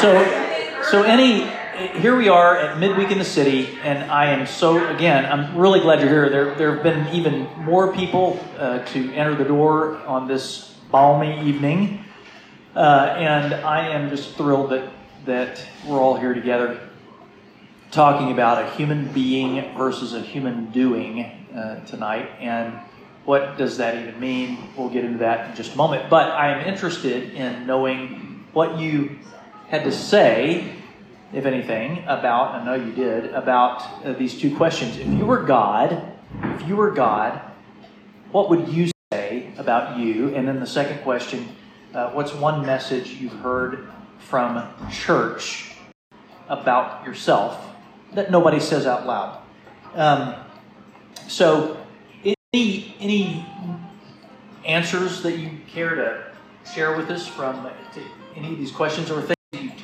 So, so any here we are at midweek in the city, and I am so again. I'm really glad you're here. There, there have been even more people uh, to enter the door on this balmy evening, uh, and I am just thrilled that that we're all here together, talking about a human being versus a human doing uh, tonight, and what does that even mean? We'll get into that in just a moment. But I am interested in knowing what you had to say if anything, about, I know you did, about uh, these two questions. If you were God, if you were God, what would you say about you? And then the second question, uh, what's one message you've heard from church about yourself that nobody says out loud? Um, so, any, any answers that you care to share with us from any of these questions or things?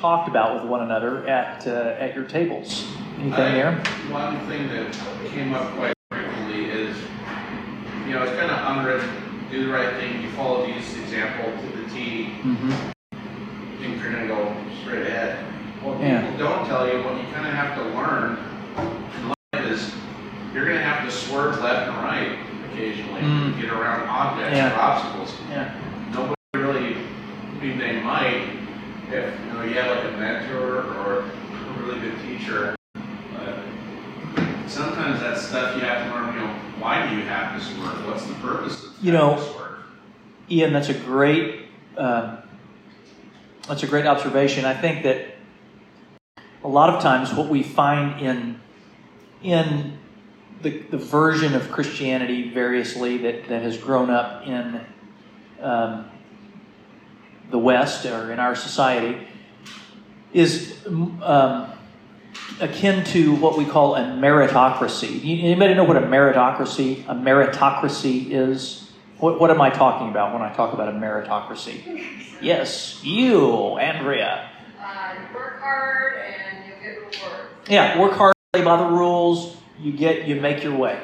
Talked about with one another at uh, at your tables. Anything I, there? One thing that came up quite frequently is, you know, it's kind of unwritten. Do the right thing. You follow Jesus' example to the T. Mm-hmm. Things are going to go straight ahead. What yeah. people don't tell you, what you kind of have to learn in life is you're going to have to swerve left and right occasionally mm. to get around objects yeah. or obstacles. Yeah. Nobody really, I mean, they might if you know you have like a mentor or a really good teacher. But sometimes that stuff you have to learn. You know, why do you have this work? What's the purpose of you know, Ian? That's a great. Uh, that's a great observation. I think that a lot of times what we find in in the, the version of Christianity variously that, that has grown up in um, the West or in our society is um, akin to what we call a meritocracy. Anybody know what a meritocracy, a meritocracy is? What, what am I talking about when I talk about a meritocracy? Yes, you, Andrea. Uh, work hard and you get rewards. Yeah, work hard, play by the rules. You get, you make your way,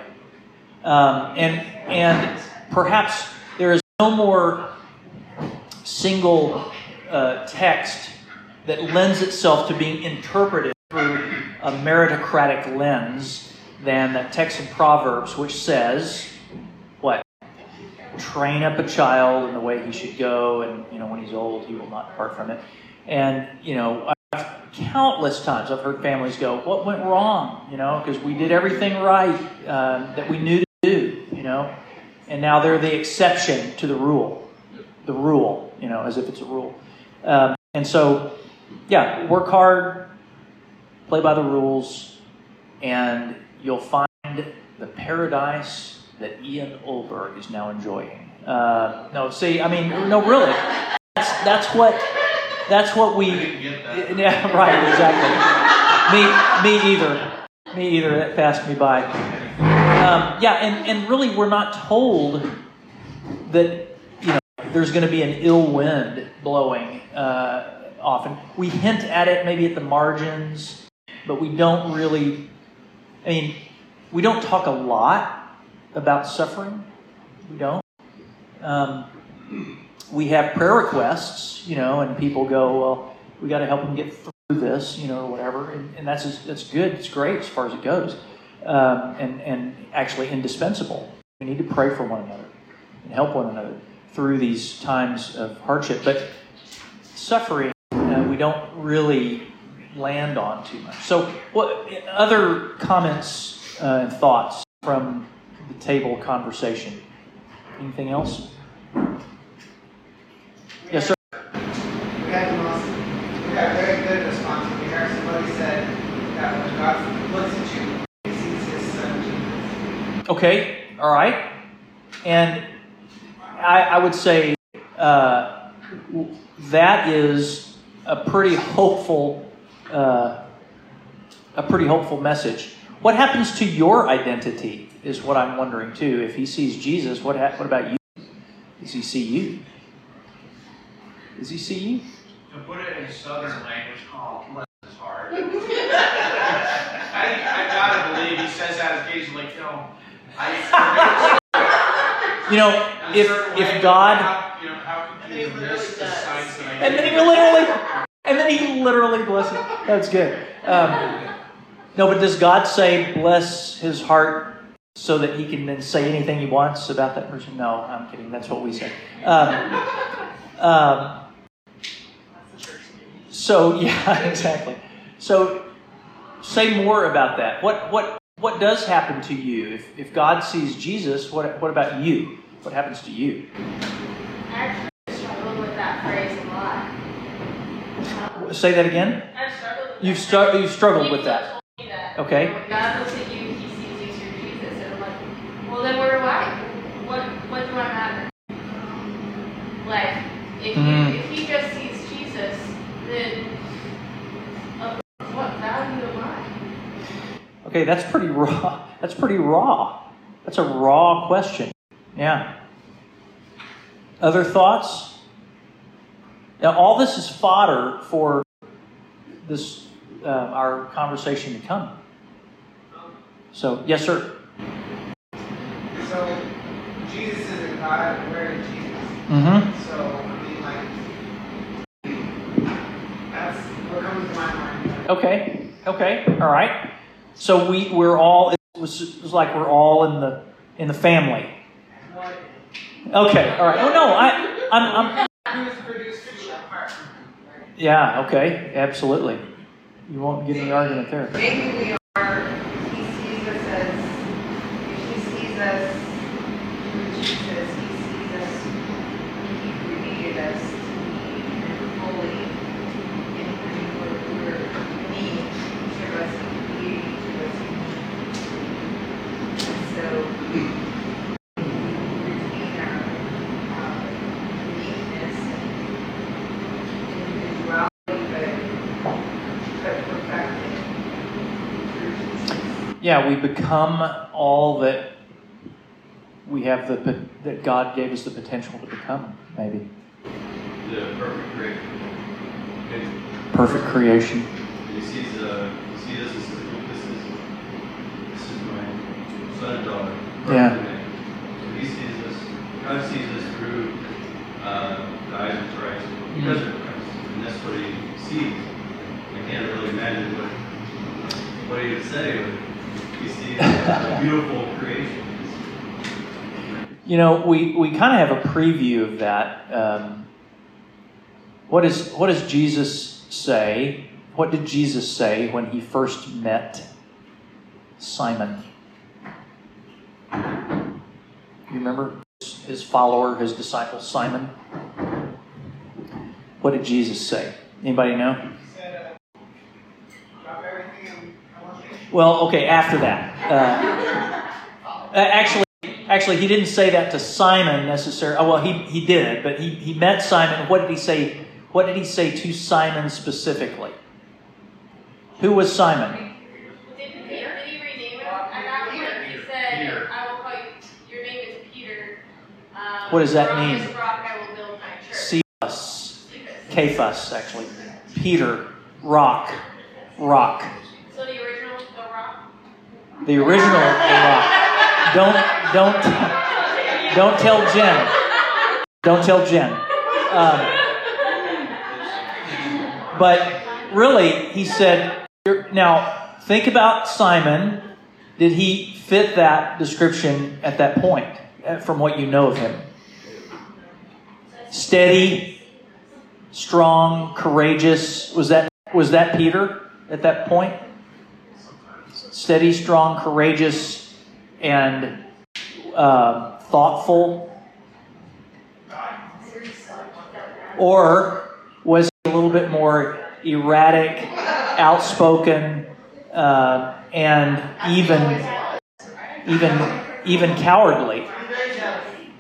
um, and and perhaps there is no more single uh, text that lends itself to being interpreted through a meritocratic lens than that text in Proverbs, which says, what? Train up a child in the way he should go, and you know when he's old, he will not depart from it. And you know, I've, countless times I've heard families go, "What went wrong?" You know, because we did everything right uh, that we knew to do. You know, and now they're the exception to the rule. The rule you know, as if it's a rule. Um, and so, yeah, work hard, play by the rules, and you'll find the paradise that Ian Olberg is now enjoying. Uh, no, see, I mean, no, really, that's that's what that's what we. Yeah, right, exactly. me, me either. Me either. That passed me by. Um, yeah, and and really, we're not told that there's going to be an ill wind blowing uh, often. We hint at it maybe at the margins, but we don't really, I mean, we don't talk a lot about suffering. We don't. Um, we have prayer requests, you know, and people go, well, we got to help them get through this, you know, or whatever. And, and that's, that's good. It's great as far as it goes. Um, and, and actually indispensable. We need to pray for one another and help one another through these times of hardship. But suffering, uh, we don't really land on too much. So, what other comments uh, and thoughts from the table conversation? Anything else? Yes, sir. We had most, we got very good response. We heard somebody said that when God looks at you, he sees his son Jesus. Okay, all right. And I, I would say uh, that is a pretty hopeful, uh, a pretty hopeful message. What happens to your identity is what I'm wondering too. If he sees Jesus, what ha- what about you? Does he see you? Does he see you? To put it in southern language, oh, bless his heart. I, I gotta believe he says that occasionally. You know, I, you know, if if God and then he literally and then he literally bless it. That's good. Um, no, but does God say bless his heart so that he can then say anything he wants about that person? No, I'm kidding. That's what we say. Um, um, so yeah, exactly. So say more about that. What what what does happen to you if, if God sees Jesus? What what about you? What happens to you? I actually struggled with that phrase a lot. Say that again. I've struggled with You've that stru- you've struggled People with that. that. Okay. You know, when God looks at you, he sees you through Jesus. And I'm like, well, then where do I? What, what do I matter? Like, if, Mm. you, if he just sees Jesus, then of what value am I? Okay, that's pretty raw. That's pretty raw. That's a raw question. Yeah. Other thoughts? Now, all this is fodder for this uh, our conversation to come. So, yes, sir. So, Jesus isn't God, we're Jesus. Mm-hmm. So, I mean, like, that's what comes to my mind. Okay. Okay. All right. So we we're all. It was, it was like we're all in the in the family. Okay. All right. Oh no. I I'm, I'm? Yeah, okay, absolutely. You won't get any argument there. Maybe we are, he sees us as, if he sees us through Jesus, he sees us, he created us to be fully in him, we're, we're unique, each of us created each of us unique. And so, we retain our, uh, uniqueness and individuality, but, but perfected through Jesus. Yeah, we become all that we have the that God gave us the potential to become. Maybe the perfect creation. Okay, perfect creation. he sees, uh, he sees us and this is, this is my son and daughter. Yeah. man." So he sees us, God sees us through, uh, the eyes of Christ, because of Christ, and that's what he sees. I can't really imagine what, what he would say, sees a beautiful creation. You know, we, we kind of have a preview of that. Um, what is what does Jesus say? What did Jesus say when he first met Simon? You remember his follower, his disciple Simon? What did Jesus say? Anybody know? He said, uh, drop everything and I want you. Well, okay, after that. Uh, actually, actually, he didn't say that to Simon necessarily. Oh, well, he, he did, but he, he met Simon. What did he say? What did he say to Simon specifically? Who was Simon? Didn't he, did he rename him? At that point, he said, I will call you, your name is Peter. Um, What does that mean? rock I will build my church. Cephas. Cephas, actually. Peter. Rock. Rock. So the original, the rock? The original. Don't don't don't tell Jen. Don't tell Jen. Um, but really, he said. Now think about Simon. Did he fit that description at that point? uh, From what you know of him, steady, strong, courageous. Was that was that Peter at that point? Steady, strong, courageous, and uh, thoughtful? Or was he a little bit more erratic, outspoken, uh, and even even even cowardly?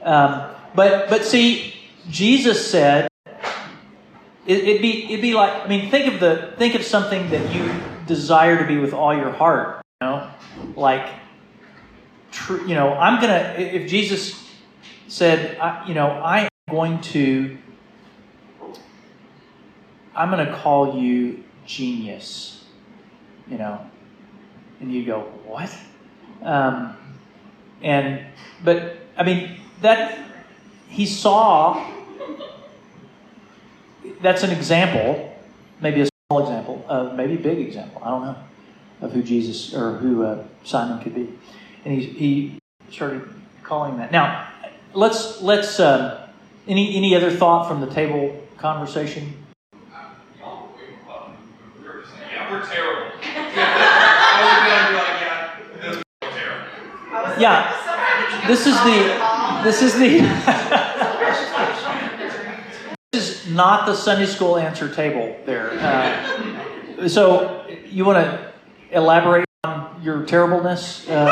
Um, but but see, Jesus said it, it'd be it'd be like I mean think of the think of something that you desire to be with all your heart. Like. You know, I'm gonna if Jesus said, I, you know, I am going to I'm going to call you genius. You know, and you go what? Um, and but I mean that he saw that's an example, maybe a small example, uh, maybe big example. I don't know of who Jesus or who uh, Simon could be, and he he started calling that. Now, let's let's uh, any any other thought from the table conversation? Yeah, we're terrible. Yeah, this is the this is the this is not the Sunday school answer table there. Uh, so you want to elaborate on your terribleness? Uh,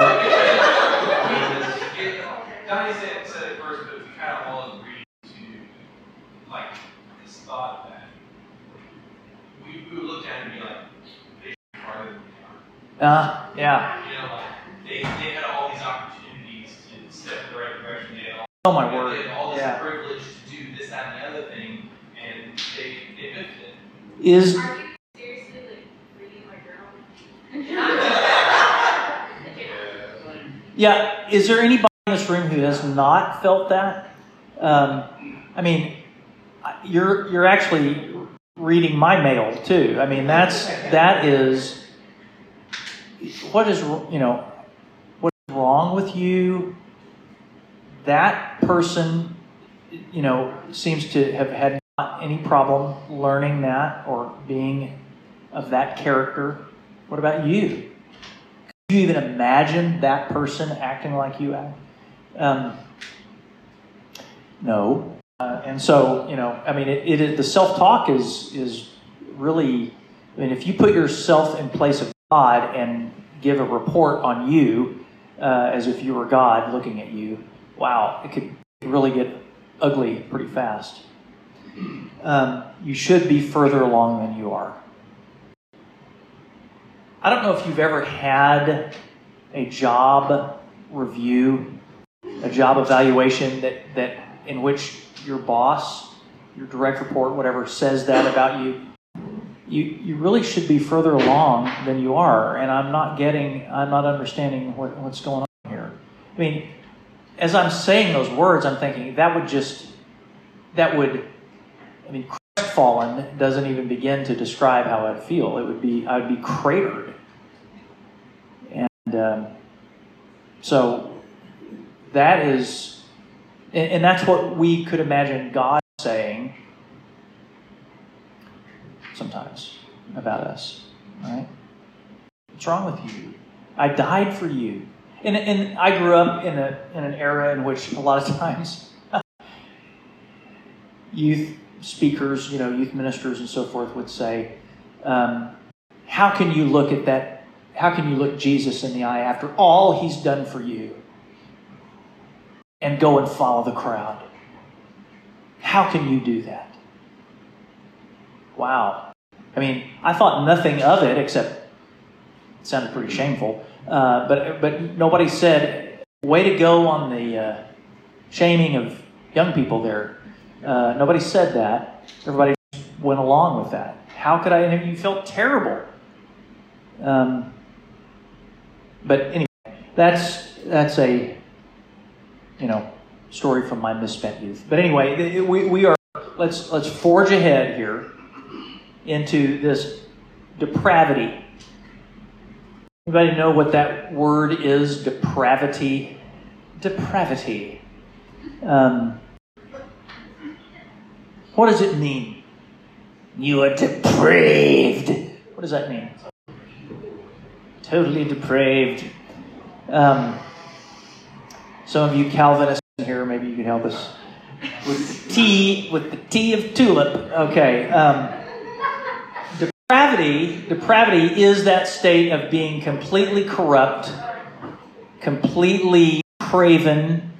like this thought that we, at they uh, yeah. You know, like they, they had all these opportunities to step in the right direction. They had all, Oh my they word. had all this Yeah. privilege to do this, that, and the other thing, and they they missed it. Is Are you seriously like reading my journal? Yeah, is there anybody in this room who has not felt that? Um, I mean, you're you're actually reading my mail too. I mean, that's that is what is you know what is wrong with you? That person, you know, seems to have had not any problem learning that or being of that character. What about you? You even imagine that person acting like you act? Um, no. Uh, and so, you know, I mean, it, it is, the self talk is is really. I mean, if you put yourself in place of God and give a report on you uh, as if you were God looking at you, wow, it could really get ugly pretty fast. Um, you should be further along than you are. I don't know if you've ever had a job review, a job evaluation that, that in which your boss, your direct report, whatever, says that about you. You, you really should be further along than you are, and I'm not getting, I'm not understanding what, what's going on here. I mean, as I'm saying those words, I'm thinking that would just, that would, I mean, crestfallen doesn't even begin to describe how I'd feel. It would be, I would be cratered. And um, so that is, and, and that's what we could imagine God saying sometimes about us, right? What's wrong with you? I died for you. And, and I grew up in, a, in an era in which a lot of times youth speakers, you know, youth ministers and so forth would say, um, How can you look at that? How can you look Jesus in the eye after all he's done for you and go and follow the crowd? How can you do that? Wow. I mean, I thought nothing of it except it sounded pretty shameful. Uh, but but nobody said, "Way to go on the uh, shaming of young people." There, uh, nobody said that. Everybody went along with that. How could I? You felt terrible. Um, but anyway, that's that's a you know story from my misspent youth. But anyway, we, we are let's let's forge ahead here into this depravity. Anybody know what that word is? Depravity. Depravity. Um, what does it mean? You are depraved. What does that mean? Totally depraved. Um, some of you Calvinists in here, maybe you could help us with the T, with the T of tulip. Okay. Um, depravity, depravity is that state of being completely corrupt, completely craven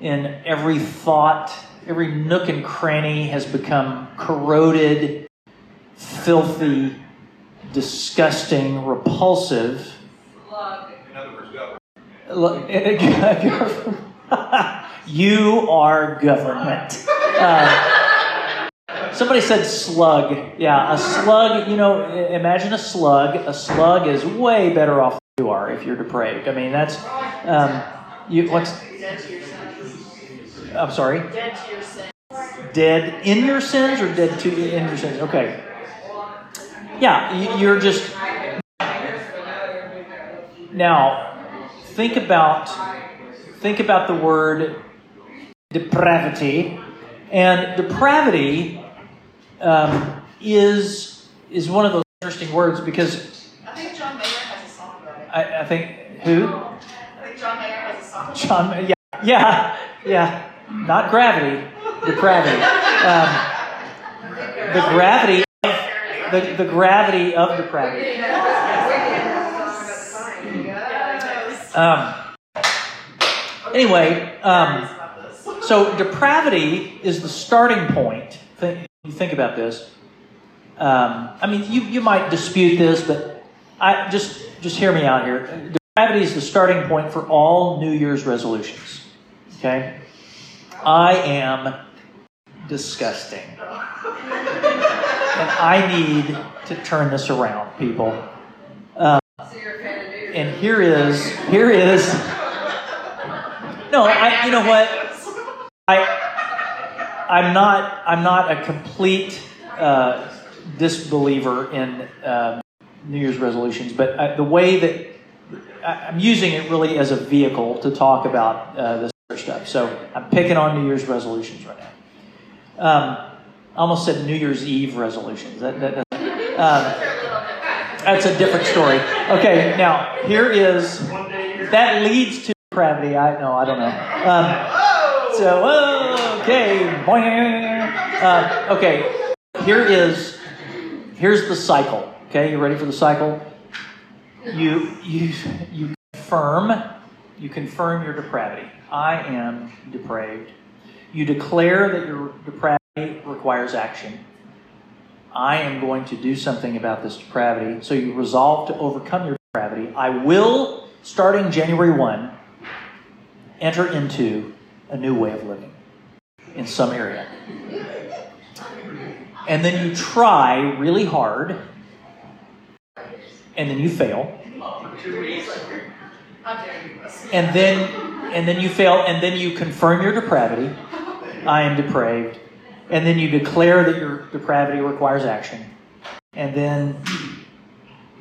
in every thought, every nook and cranny has become corroded, filthy, disgusting, repulsive. Slug. In other words, government. you are government. Uh, somebody said slug. Yeah, a slug, you know, imagine a slug. A slug is way better off than you are if you're depraved. I mean, that's. Um, you, what's. Dead to your sins. I'm sorry? Dead to your sins. Dead in your sins or dead to in your sins? Okay. Yeah, you- you're just now think about think about the word depravity, and depravity um, is is one of those interesting words because I think John Mayer has a song about it. I, I think who I think John Mayer has a song. John yeah yeah yeah not gravity depravity um, the gravity the, the gravity of depravity um, anyway um, so depravity is the starting point. Think, think about this. Um, I mean, you, you might dispute this, but I just just hear me out here. Depravity is the starting point for all New Year's resolutions. Okay, I am disgusting, and I need to turn this around, people. Um, and here is here is. No, I. You know what? I, I'm not. I'm not a complete uh, disbeliever in um, New Year's resolutions, but I, the way that I, I'm using it really as a vehicle to talk about uh, this stuff. So I'm picking on New Year's resolutions right now. Um, I almost said New Year's Eve resolutions. That, that, that, um, that's a different story. Okay, now here is that leads to depravity. I know, I don't know. Um, so okay. Um, okay. Here is here's the cycle. Okay, you ready for the cycle? You you you confirm you confirm your depravity. I am depraved. You declare that your depravity requires action. I am going to do something about this depravity. So you resolve to overcome your depravity. I will, starting January 1, enter into a new way of living in some area. And then you try really hard, and then you fail. And then and then you fail, and then you confirm your depravity. I am depraved. And then you declare that your depravity requires action. And then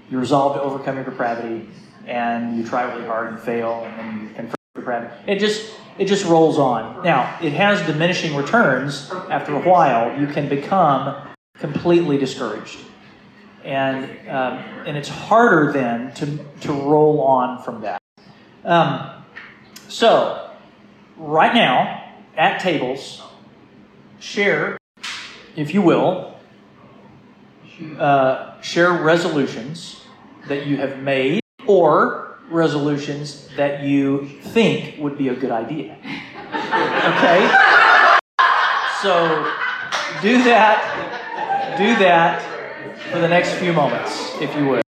you resolve to overcome your depravity, and you try really hard and fail, and then you confirm your depravity. It just it just rolls on. Now, it has diminishing returns after a while. You can become completely discouraged. And, um, and it's harder then to, to roll on from that. Um, so, right now, at tables, share, if you will, uh, share resolutions that you have made or resolutions that you think would be a good idea. Okay? So, do that. Do that for the next few moments, if you would.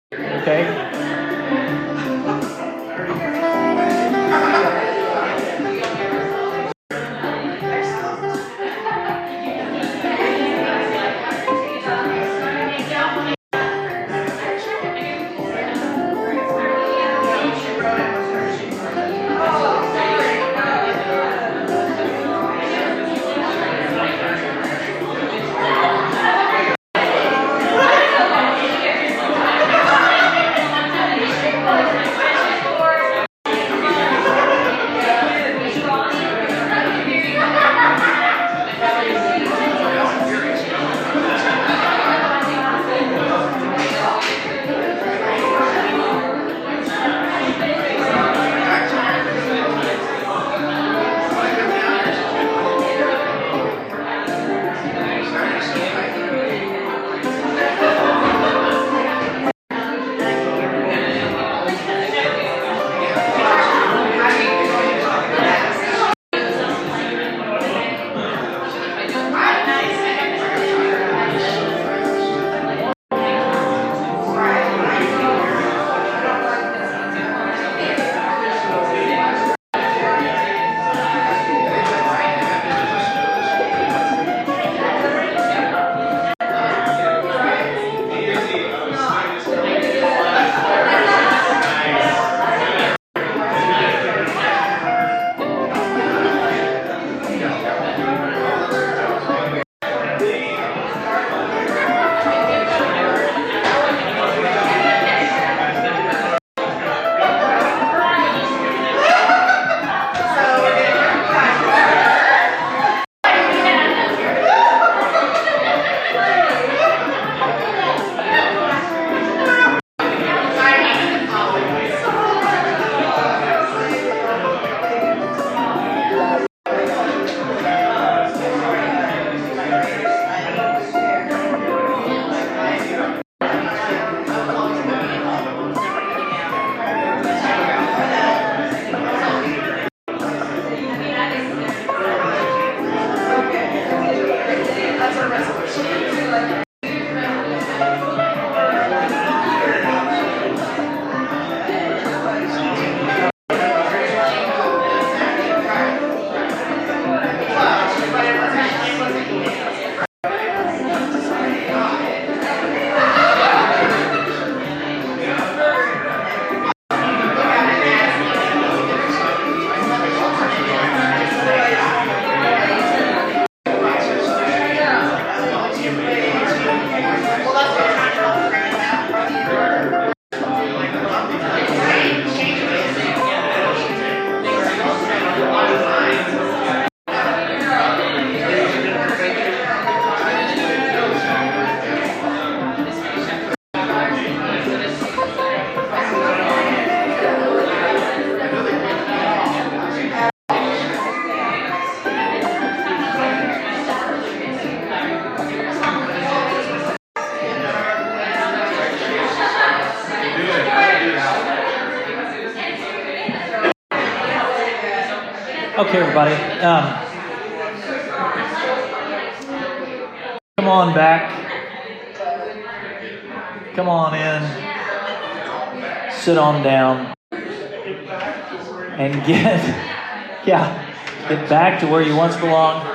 Um, come on back. Come on in. Sit on down. And get, yeah, get back to where you once belonged.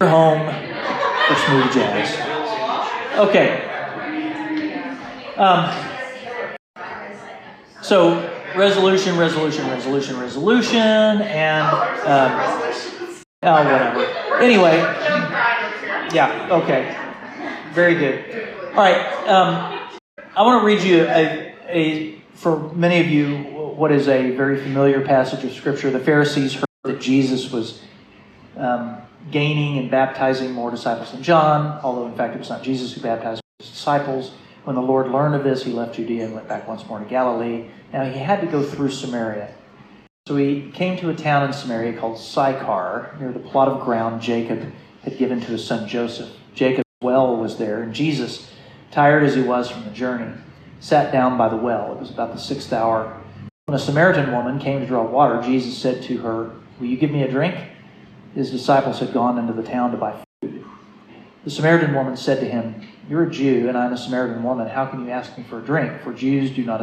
Your home for smooth jazz. Okay. Um, so resolution, resolution, resolution, resolution, and um, oh, whatever. Anyway, yeah, okay, very good. All right, um, I want to read you a, a for many of you what is a very familiar passage of scripture. The Pharisees heard that Jesus was. Um, gaining and baptizing more disciples than John, although in fact it was not Jesus who baptized his disciples. When the Lord learned of this, he left Judea and went back once more to Galilee. Now he had to go through Samaria. So he came to a town in Samaria called Sychar, near the plot of ground Jacob had given to his son Joseph. Jacob's well was there, and Jesus, tired as he was from the journey, sat down by the well. It was about the sixth hour. When a Samaritan woman came to draw water, Jesus said to her, Will you give me a drink? his disciples had gone into the town to buy food. The Samaritan woman said to him, You're a Jew, and I'm a Samaritan woman. How can you ask me for a drink? For Jews do not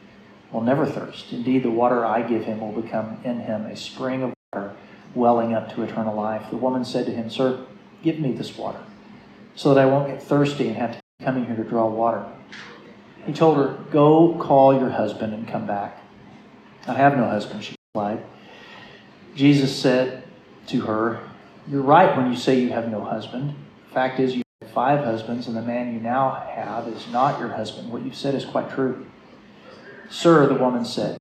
will never thirst. Indeed, the water I give him will become in him a spring of water welling up to eternal life. The woman said to him, Sir, give me this water, so that I won't get thirsty and have to keep coming here to draw water. He told her, Go call your husband and come back. I have no husband, she replied. Jesus said to her, You're right when you say you have no husband. The fact is, you have five husbands, and the man you now have is not your husband. What you've said is quite true. Sir, the woman said,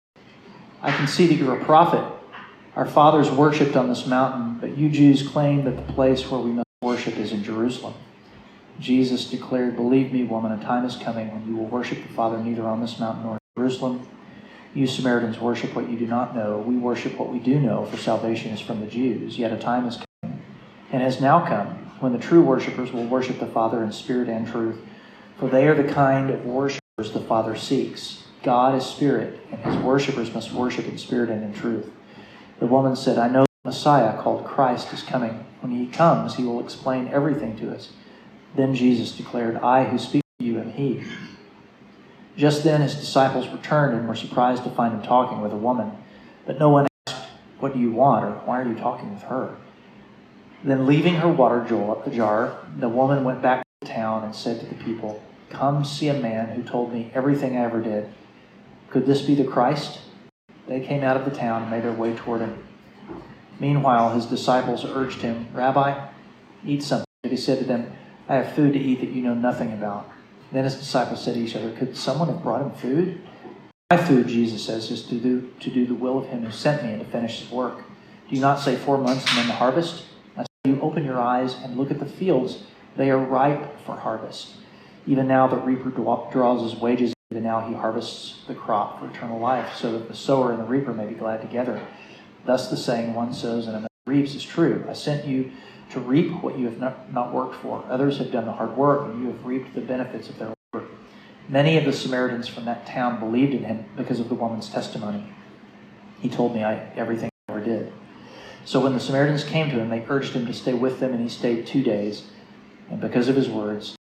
I can see that you're a prophet. Our fathers worshipped on this mountain, but you Jews claim that the place where we must worship is in Jerusalem. Jesus declared, Believe me, woman, a time is coming when you will worship the Father neither on this mountain nor in Jerusalem. You Samaritans worship what you do not know. We worship what we do know, for salvation is from the Jews. Yet a time is coming, and has now come, when the true worshippers will worship the Father in spirit and truth, for they are the kind of worshippers the Father seeks. God is spirit, and his worshippers must worship in spirit and in truth. The woman said, I know the Messiah called Christ is coming. When he comes, he will explain everything to us. Then Jesus declared, I who speak to you am he. Just then his disciples returned and were surprised to find him talking with a woman. But no one asked, What do you want? or Why are you talking with her? Then, leaving her water jar, the woman went back to the town and said to the people, Come see a man who told me everything I ever did. Could this be the Christ? They came out of the town and made their way toward him. Meanwhile, his disciples urged him, Rabbi, eat something. But he said to them, I have food to eat that you know nothing about. Then his disciples said to each other, Could someone have brought him food? My food, Jesus says, is to do, to do the will of him who sent me and to finish his work. Do you not say four months and then the harvest? I say you open your eyes and look at the fields. They are ripe for harvest. Even now the reaper draws his wages. Even now he harvests the crop for eternal life, so that the sower and the reaper may be glad together. Thus the saying, one sows and another reaps, is true. I sent you to reap what you have not, not worked for. Others have done the hard work, and you have reaped the benefits of their labor. Many of the Samaritans from that town believed in him because of the woman's testimony. He told me I, everything I ever did. So when the Samaritans came to him, they urged him to stay with them, and he stayed two days. And because of his words,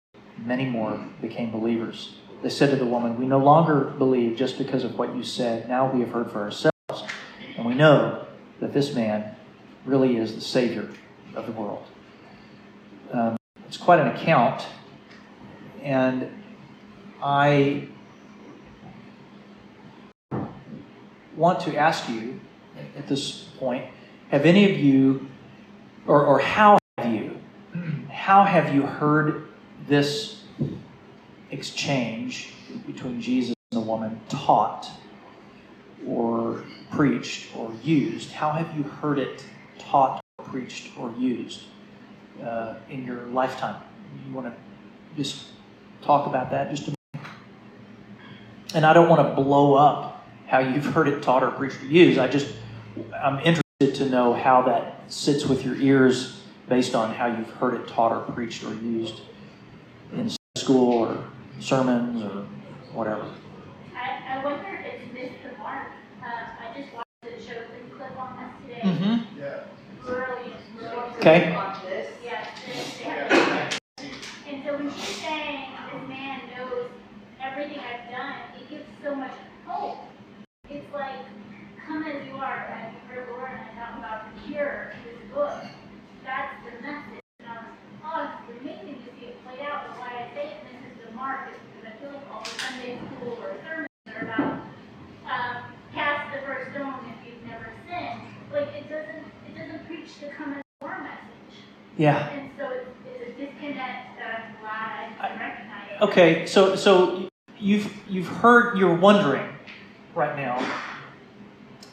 many more became believers. They said to the woman, We no longer believe just because of what you said. Now we have heard for ourselves, and we know that this man really is the Savior of the world. Um, it's quite an account, and I want to ask you at this point have any of you, or, or how have you, how have you heard this exchange between Jesus and the woman taught or preached or used? How have you heard it taught preached or used uh, in your lifetime? You want to just talk about that just a minute? And I don't want to blow up how you've heard it taught or preached or used. I just, I'm interested to know how that sits with your ears based on how you've heard it taught or preached or used in school or sermons or whatever. I, I wonder if the mark. Uh, I just watched the show clip on this today. Mm-hmm. Yeah. Really, Okay. Watch this. yeah, they, they have And so when she's saying this man knows everything I've done, it gives so much hope. It's like, come as you are. And you heard Laura and I talk about the cure, this book. That's the message. And I was, oh, it's amazing to see it played out. But why I say it misses the mark is because I feel like all the Sunday school or sermons are about um, cast the first stone if you've never sinned. Like it doesn't, it doesn't preach the come as you are message. Yeah. And so it's, it's a disconnect that I'm glad I recognize. Okay, so so you've you've heard you're wondering right now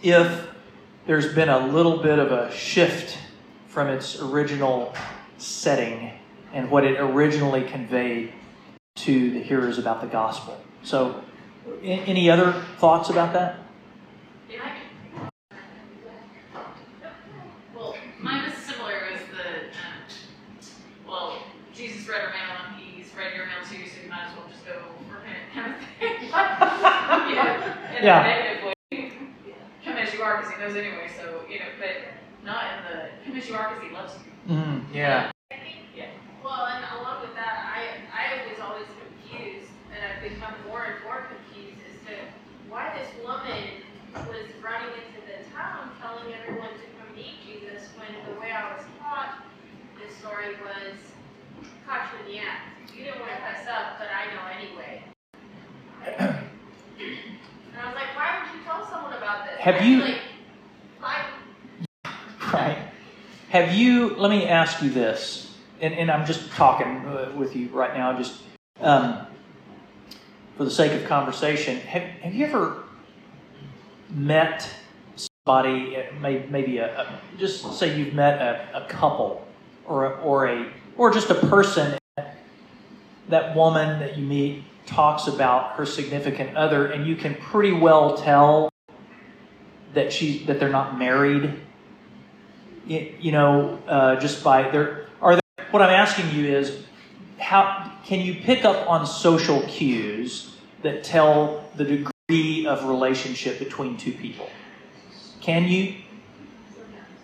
if there's been a little bit of a shift from its original setting and what it originally conveyed to the hearers about the gospel. So, any other thoughts about that? Well, mine was similar. It was the, um, well, Jesus read our mail and he's read your mail too, so you might as well just go repent kind of thing. you know, in Yeah. a. Come as you are because he knows anyway, so, you know, but not in the, come as you are because he loves you. Mm, yeah. I think, well, and along with that, I, I was always confused, and I've become more and more confused as to why this woman was running into the town telling everyone to come meet Jesus when the way I was taught this story was caught you in the act. You didn't want to fess up, but I know anyway. And I was like, why would you tell someone about this? Have you- Like, like, Right. Have you, let me ask you this, and, and I'm just talking uh, with you right now, just um, for the sake of conversation. Have, have you ever met somebody, uh, maybe a, a just say you've met a, a couple or, a, or, a, or just a person, that woman that you meet talks about her significant other, and you can pretty well tell that she that they're not married you, you know, uh, just by their are there, what I'm asking you is how can you pick up on social cues that tell the degree of relationship between two people? Can you?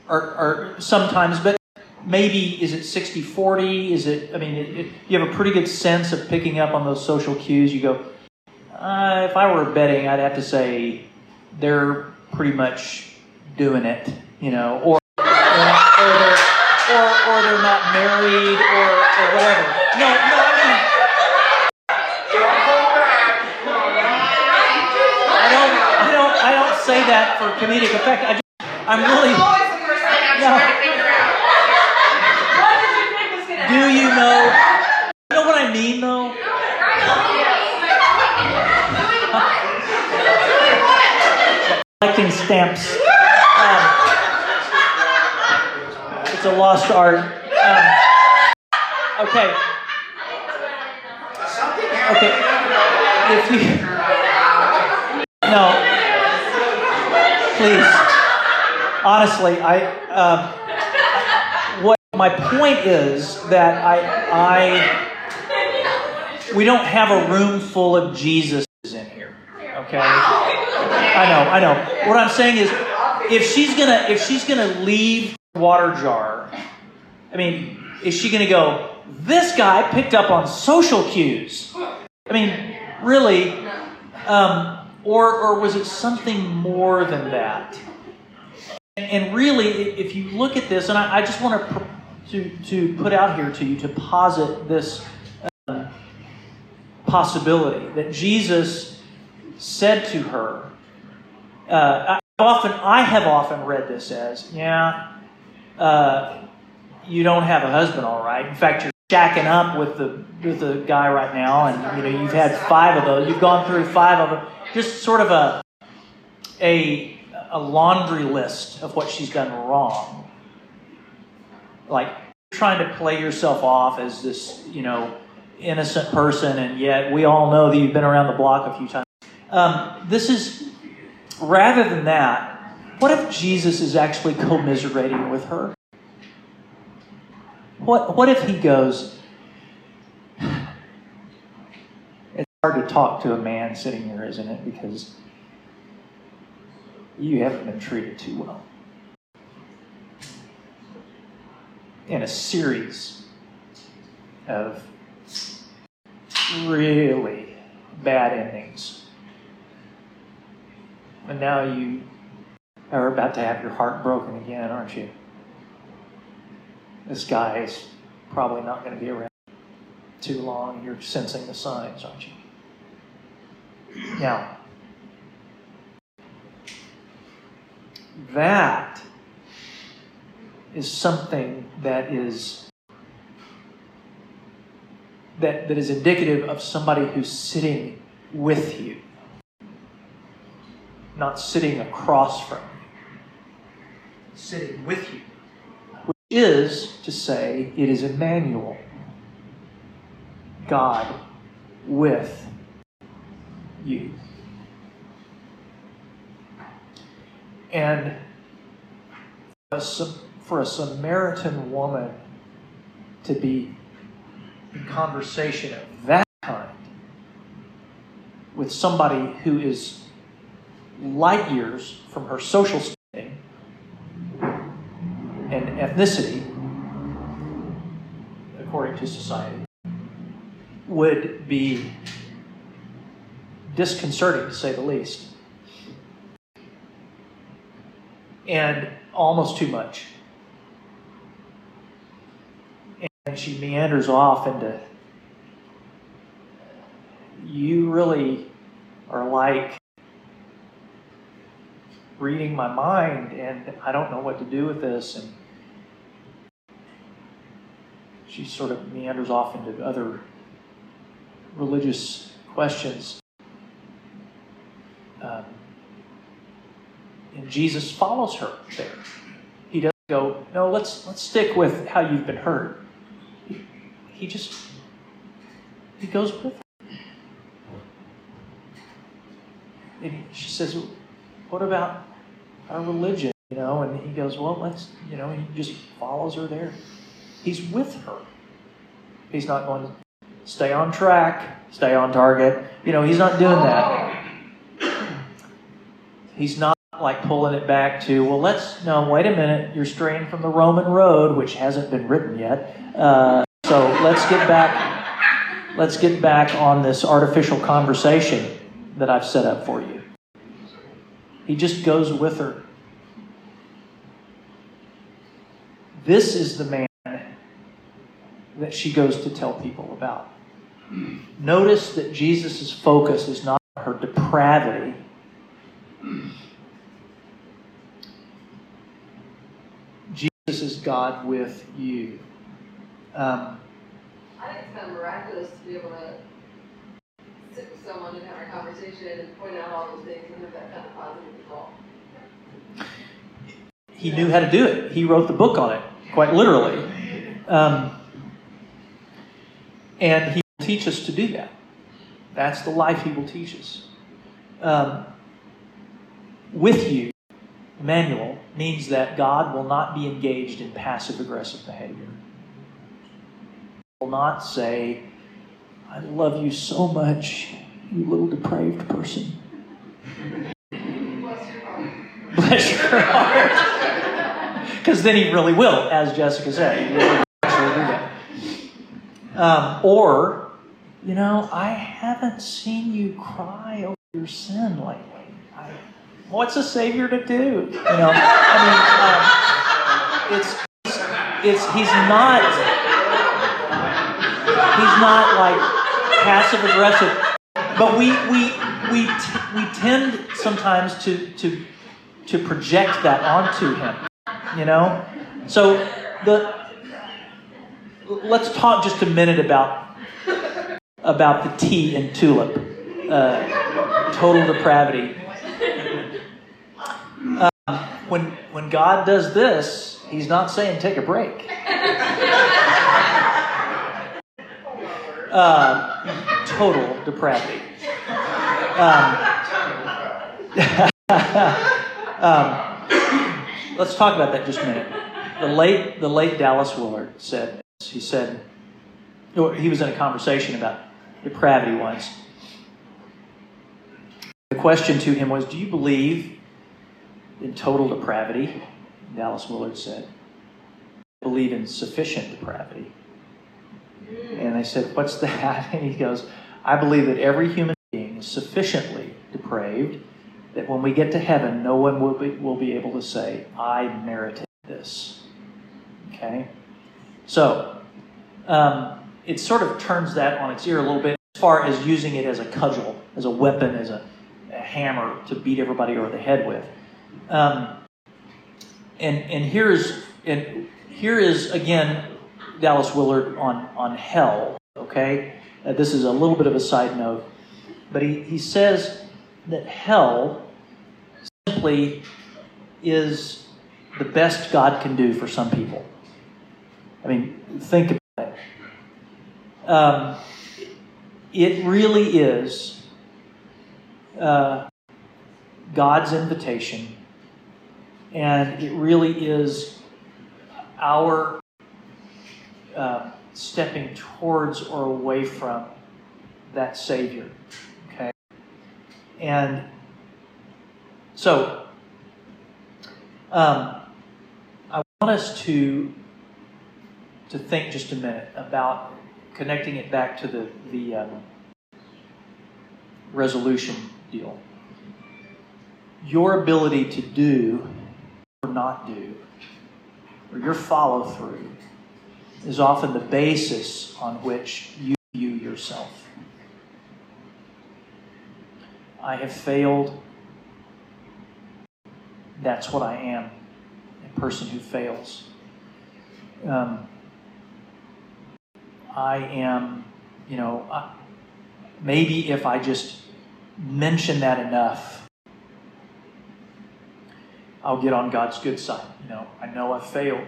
Or, or sometimes, but maybe is it 60-40? Is it? I mean, it, it, you have a pretty good sense of picking up on those social cues. You go, uh, if I were betting, I'd have to say they're pretty much doing it, you know, or or, or they're or, or they're not married or, or whatever. No, no, I mean I don't I don't I don't say that for comedic effect. I just I'm really Always the first thing I'm No. trying to figure out. What did you think was do you know what I mean though? Collecting stamps. Um, it's a lost art. Um, okay. Okay. If you no, please. Honestly, I um, my point is that I I we don't have a room full of Jesus in here. Okay. I know, I know. What I'm saying is, if she's gonna if she's gonna leave the water jar, I mean, is she gonna go? This guy picked up on social cues. I mean, really, um, or or was it something more than that? And, really, if you look at this, and I, I just want to to to put out here to you to posit this um, possibility that Jesus said to her. Uh, I often, I have often read this as, yeah, uh, you don't have a husband, all right. In fact, you're shacking up with the with the guy right now, and you know you've had five of those. You've gone through five of them. Just sort of a a a laundry list of what she's done wrong. like trying to play yourself off as this, you know, innocent person, and yet we all know that you've been around the block a few times. Um, this is rather than that. What if Jesus is actually commiserating with her? What What if he goes? It's hard to talk to a man sitting here, isn't it? Because you haven't been treated too well. In a series of really bad endings. And now you are about to have your heart broken again, aren't you? This guy is probably not going to be around too long. You're sensing the signs, aren't you? Now, that is something that is that, that is indicative of somebody who's sitting with you, not sitting across from you, sitting with you, which is to say, it is Emmanuel, God with you. And for a Samaritan woman to be in conversation of that kind with somebody who is light years from her social standing and ethnicity, according to society, would be disconcerting to say the least. And almost too much. And she meanders off into, you really are like reading my mind, and I don't know what to do with this. And she sort of meanders off into other religious questions. Um, and Jesus follows her there. He doesn't go, no, let's let's stick with how you've been hurt. He just he goes with her. And she says, What about our religion? You know, and he goes, Well, let's you know, he just follows her there. He's with her. He's not going to stay on track, stay on target. You know, he's not doing that. He's not like pulling it back to, well, let's, no, wait a minute, you're straying from the Roman road, which hasn't been written yet. Uh, so let's get back. Let's get back on this artificial conversation that I've set up for you. He just goes with her. This is the man that she goes to tell people about. Notice that Jesus' focus is not her depravity. Jesus is God with you. Um, I think it's kind of miraculous to be able to sit with someone and have a conversation and point out all those things and have that kind of positive result. He knew how to do it. He wrote the book on it, quite literally. Um, and he will teach us to do that. That's the life he will teach us. Um, with you, Emmanuel, means that God will not be engaged in passive aggressive behavior will not say, I love you so much, you little depraved person. Bless your heart. Because then he really will, as Jessica said. He really actually do that. Um, or, you know, I haven't seen you cry over your sin lately. I, what's a savior to do? You know, I mean, um, it's, it's, he's not he's not like passive aggressive. But we we we t- we tend sometimes to to to project that onto him. You know, so the let's talk just a minute about about the T in tulip, uh, total depravity. Um, when when God does this, He's not saying take a break. Uh, total depravity. Um, um, let's talk about that just a minute. The late, the late Dallas Willard said, he said, he was in a conversation about depravity once. The question to him was, Do you believe in total depravity? Dallas Willard said, believe in sufficient depravity. They said, What's that? And he goes, I believe that every human being is sufficiently depraved that when we get to heaven, no one will be, will be able to say, I merited this. Okay? So, um, it sort of turns that on its ear a little bit as far as using it as a cudgel, as a weapon, as a, a hammer to beat everybody over the head with. Um, and and here is and here is again Dallas Willard on on hell. Okay, uh, this is a little bit of a side note, but he, he says that hell simply is the best God can do for some people. I mean, think about it. Um, it really is uh, God's invitation, and it really is our uh, stepping towards or away from that Savior. Okay? And so, um, I want us to to think just a minute about connecting it back to the the um, resolution deal. Your ability to do or not do, or your follow through, is often the basis on which you view yourself. I have failed. That's what I am a person who fails. Um, I am, you know, I, maybe if I just mention that enough, I'll get on God's good side. You know, I know I failed.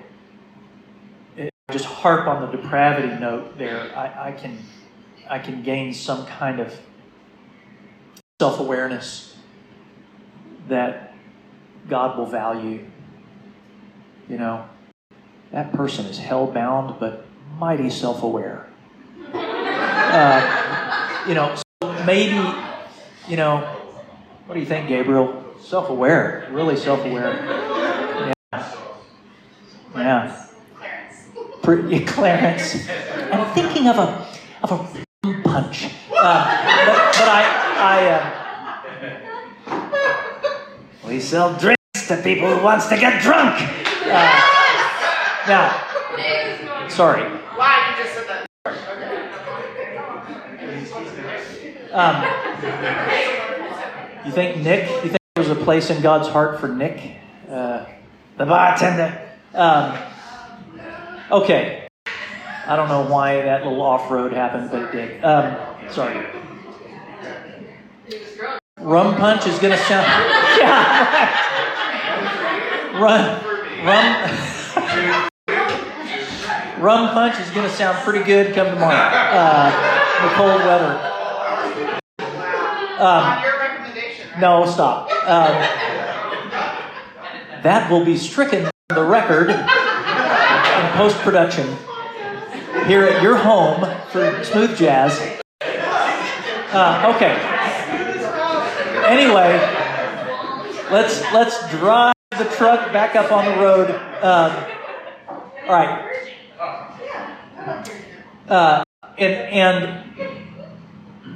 Just harp on the depravity note there. I, I can, I can gain some kind of self-awareness that God will value. You know, that person is hell-bound, but mighty self-aware. Uh, you know, so maybe, you know, what do you think, Gabriel? Self-aware, really self-aware. Yeah. Yeah. Clarence. Clarence. I'm thinking of a of a punch. Uh, but, but I, I uh, we sell drinks to people who wants to get drunk. Uh, now, sorry. Why you just said that? Um, you think Nick? You think there was a place in God's heart for Nick, uh, the bartender? Um, okay. I don't know why that little off-road happened, but it did. Um, sorry. Rum punch is gonna sound. yeah. Rum. Rum. Rum punch is gonna sound pretty good come tomorrow. Uh, the cold weather. Um, no, stop. Um, that will be stricken from the record in post production here at your home for smooth jazz. Uh, okay. Anyway, let's let's drive the truck back up on the road. Um, all right. Uh, and and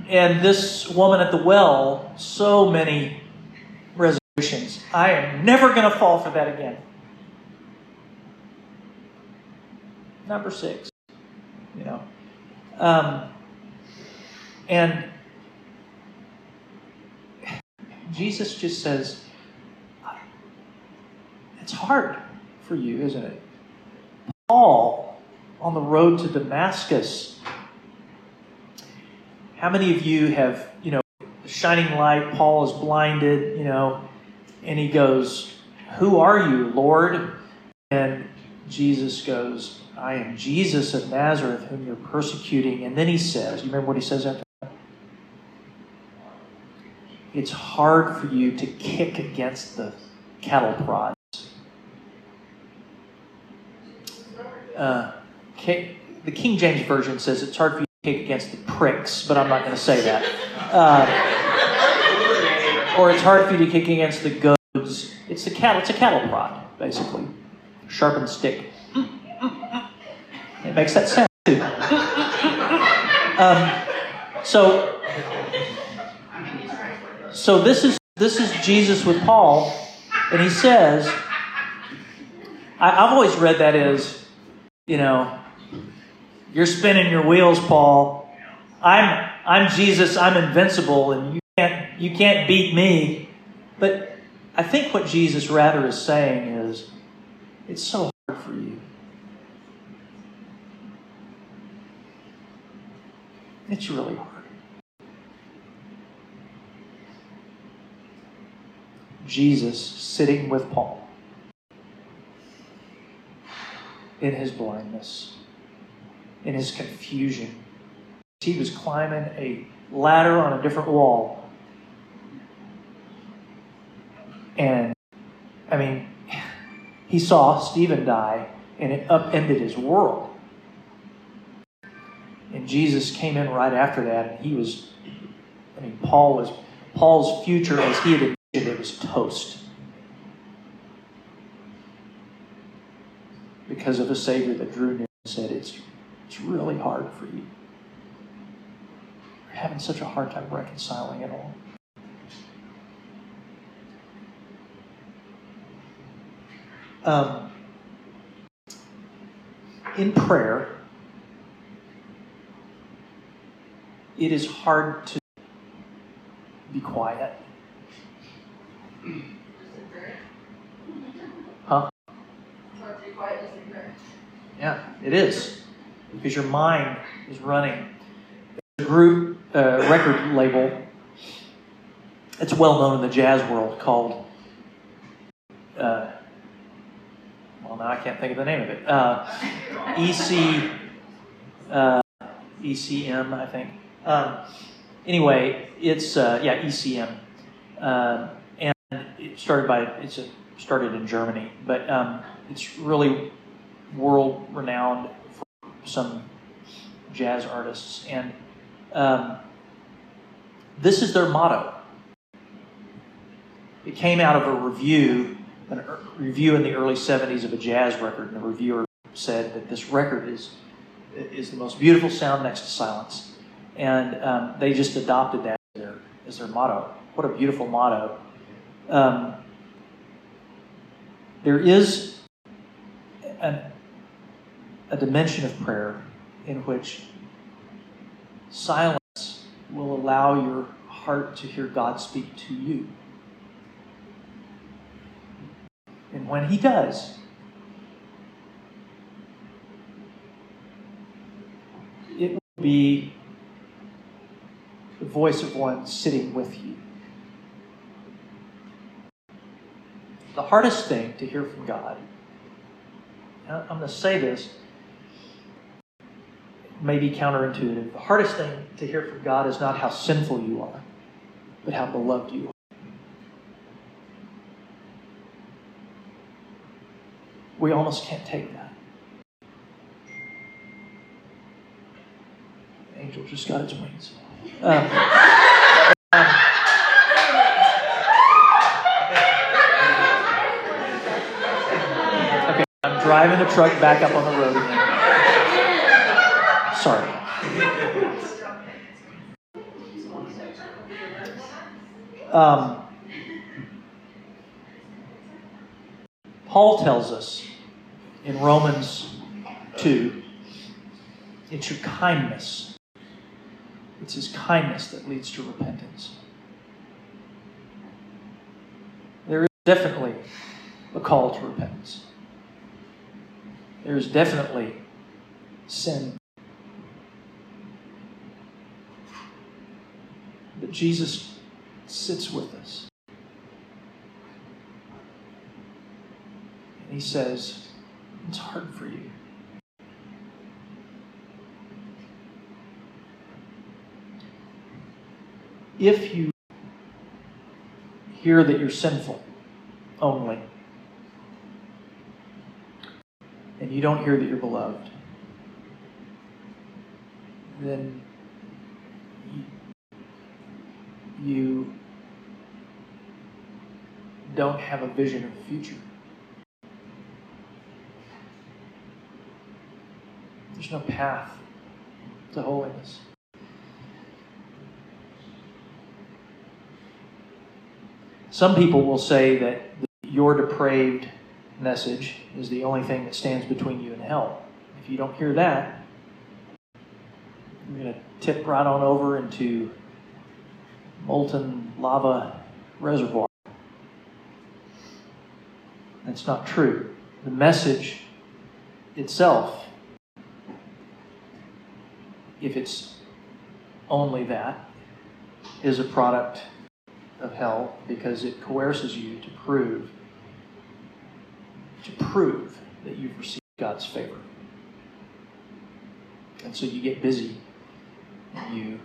and this woman at the well, so many resolutions. I am never going to fall for that again. Number six, you know. Um, and Jesus just says, it's hard for you, isn't it? Paul, on the road to Damascus, how many of you have, you know, shining light, Paul is blinded, you know, and he goes, Who are you, Lord? And Jesus goes, I am Jesus of Nazareth, whom you're persecuting. And then he says, you remember what he says after that? It's hard for you to kick against the cattle prods. Uh, the King James Version says it's hard for you to kick against the pricks, but I'm not going to say that. Uh, or it's hard for you to kick against the goads. It's the cattle. It's a cattle prod, basically. Sharpened stick. It makes that sound too. Um, so, so this is this is Jesus with Paul, and he says, I, I've always read that as, you know, you're spinning your wheels, Paul. I'm I'm Jesus. I'm invincible, and you can't you can't beat me. But I think what Jesus rather is saying is, it's so hard for you. It's really hard. Jesus sitting with Paul in his blindness, in his confusion. He was climbing a ladder on a different wall. And, I mean, he saw Stephen die, and it upended his world. And Jesus came in right after that, and he was, I mean, Paul was, Paul's future, as he had admitted, it was toast. Because of a Savior that drew near and said, It's, it's really hard for you. You're having such a hard time reconciling it all. Um, in prayer, it is hard to be quiet. Huh? Yeah, it is. Because your mind is running. a group, uh, record label, it's well known in the jazz world called, uh, well, now I can't think of the name of it. Uh, EC, uh, ECM, I think. Um, anyway, it's uh, yeah ECM, uh, and it started by it's a, started in Germany, but um, it's really world renowned for some jazz artists, and um, this is their motto. It came out of a review, a review in the early '70s of a jazz record, and the reviewer said that this record is is the most beautiful sound next to silence and um, they just adopted that as their, as their motto. What a beautiful motto. Um, there is an, a dimension of prayer in which silence will allow your heart to hear God speak to you. And when He does, it will be the voice of one sitting with you. The hardest thing to hear from God, I'm going to say this, may be counterintuitive. The hardest thing to hear from God is not how sinful you are, but how beloved you are. We almost can't take that. The angel just got its wings. Um, okay, I'm driving the truck back up on the road. Sorry. Um, Paul tells us in Romans 2 it's your kindness kindness that leads to repentance. There is definitely a call to repentance. There is definitely sin. But Jesus sits with us. And he says, It's hard for you. If you hear that you're sinful only, and you don't hear that you're beloved, then you don't have a vision of the future. There's no path to holiness. Some people will say that your depraved message is the only thing that stands between you and hell. If you don't hear that, you're going to tip right on over into molten lava reservoir. That's not true. The message itself, if it's only that, is a product of hell because it coerces you to prove to prove that you've received God's favor. And so you get busy and you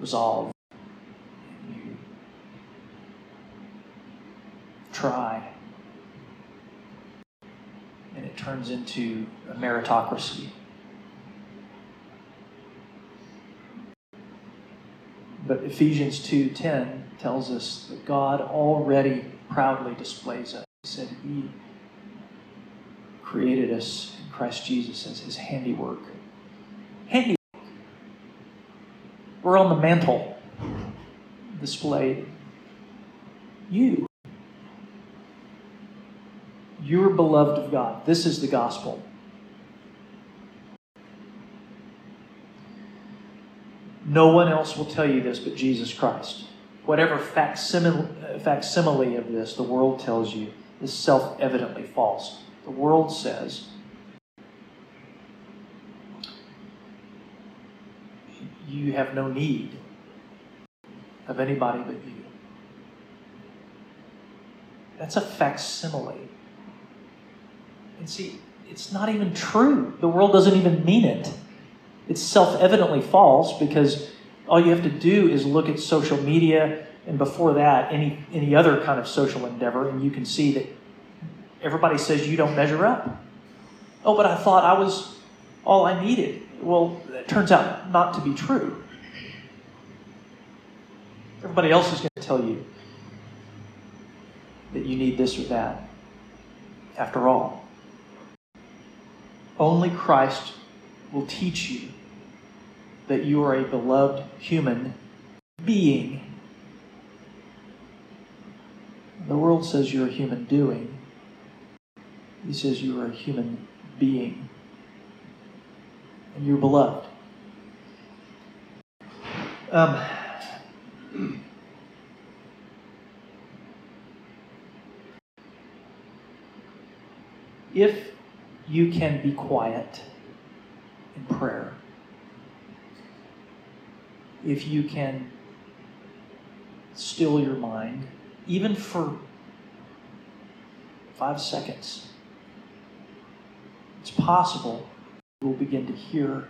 resolve and you try and it turns into a meritocracy. But Ephesians 2:10 tells us that God already proudly displays us. He said he created us in Christ Jesus as his handiwork. Handiwork. We're on the mantle displayed. You. You're beloved of God. This is the gospel. No one else will tell you this but Jesus Christ. Whatever facsimile, facsimile of this the world tells you is self evidently false. The world says, you have no need of anybody but you. That's a facsimile. And see, it's not even true. The world doesn't even mean it. It's self evidently false because all you have to do is look at social media and before that, any, any other kind of social endeavor, and you can see that everybody says you don't measure up. Oh, but I thought I was all I needed. Well, it turns out not to be true. Everybody else is going to tell you that you need this or that. After all, only Christ will teach you that you are a beloved human being. The world says you're a human doing. He says you are a human being. And you're beloved. Um, if you can be quiet in prayer, if you can still your mind, even for five seconds, it's possible you will begin to hear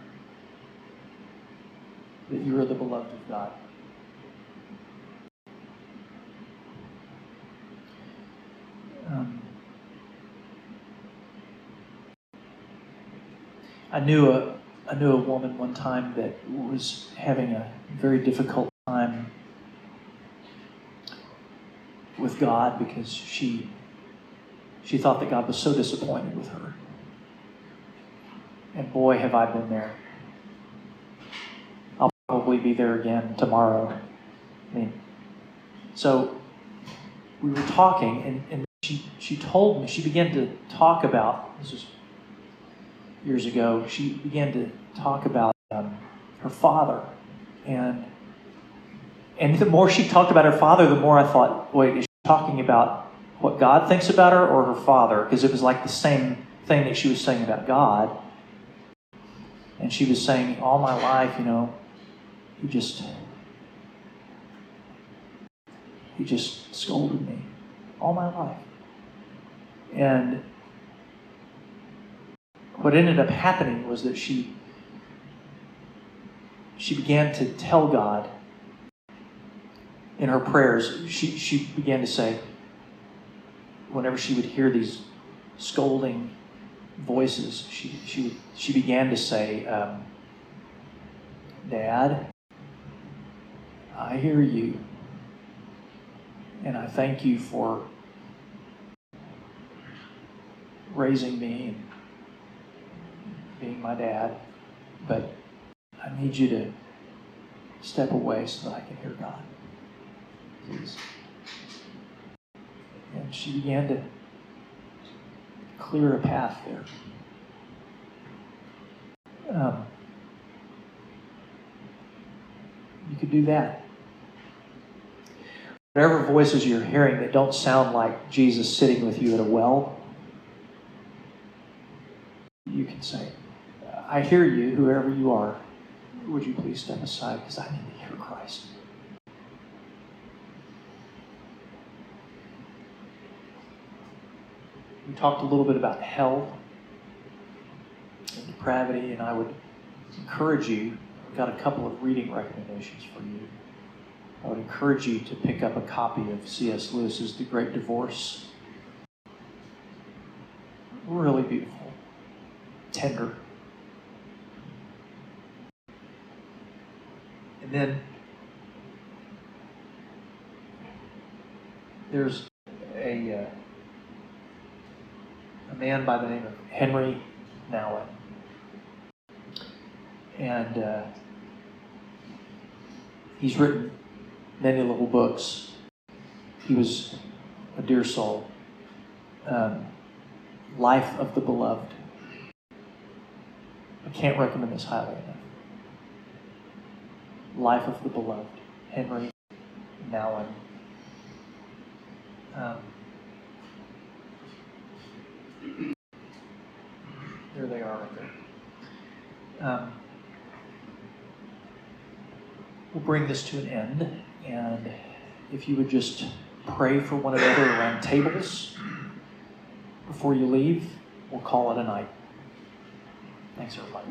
that you are the beloved of God. Um, I knew a I knew a woman one time that was having a very difficult time with God because she she thought that God was so disappointed with her. And boy, have I been there. I'll probably be there again tomorrow. I mean, so we were talking, and, and she, she told me, she began to talk about, this was years ago, she began to talk about um, her father. And, and the more she talked about her father, the more I thought, wait, is she talking about what God thinks about her or her father? Because it was like the same thing that she was saying about God. And she was saying, all my life, you know, he just, he just scolded me all my life. And what ended up happening was that she she began to tell God in her prayers, she, she began to say, whenever she would hear these scolding voices, she, she, she began to say, um, Dad, I hear you. And I thank you for raising me and being my dad. But I need you to step away so that I can hear God. Please. And she began to clear a path there. Um, you could do that. Whatever voices you're hearing that don't sound like Jesus sitting with you at a well, you can say, I hear you, whoever you are. Would you please step aside because I need to hear Christ? We talked a little bit about hell and depravity, and I would encourage you, I've got a couple of reading recommendations for you. I would encourage you to pick up a copy of C.S. Lewis's The Great Divorce. Really beautiful, tender. And then there's a, uh, a man by the name of Henri Nouwen. And uh, he's written many little books. He was a dear soul. Um, Life of the Beloved. I can't recommend this highly enough. Life of the Beloved. Henri Nouwen. Um, there they are right there. Um, we'll bring this to an end, and if you would just pray for one another around tables before you leave, we'll call it a night. Thanks, everybody.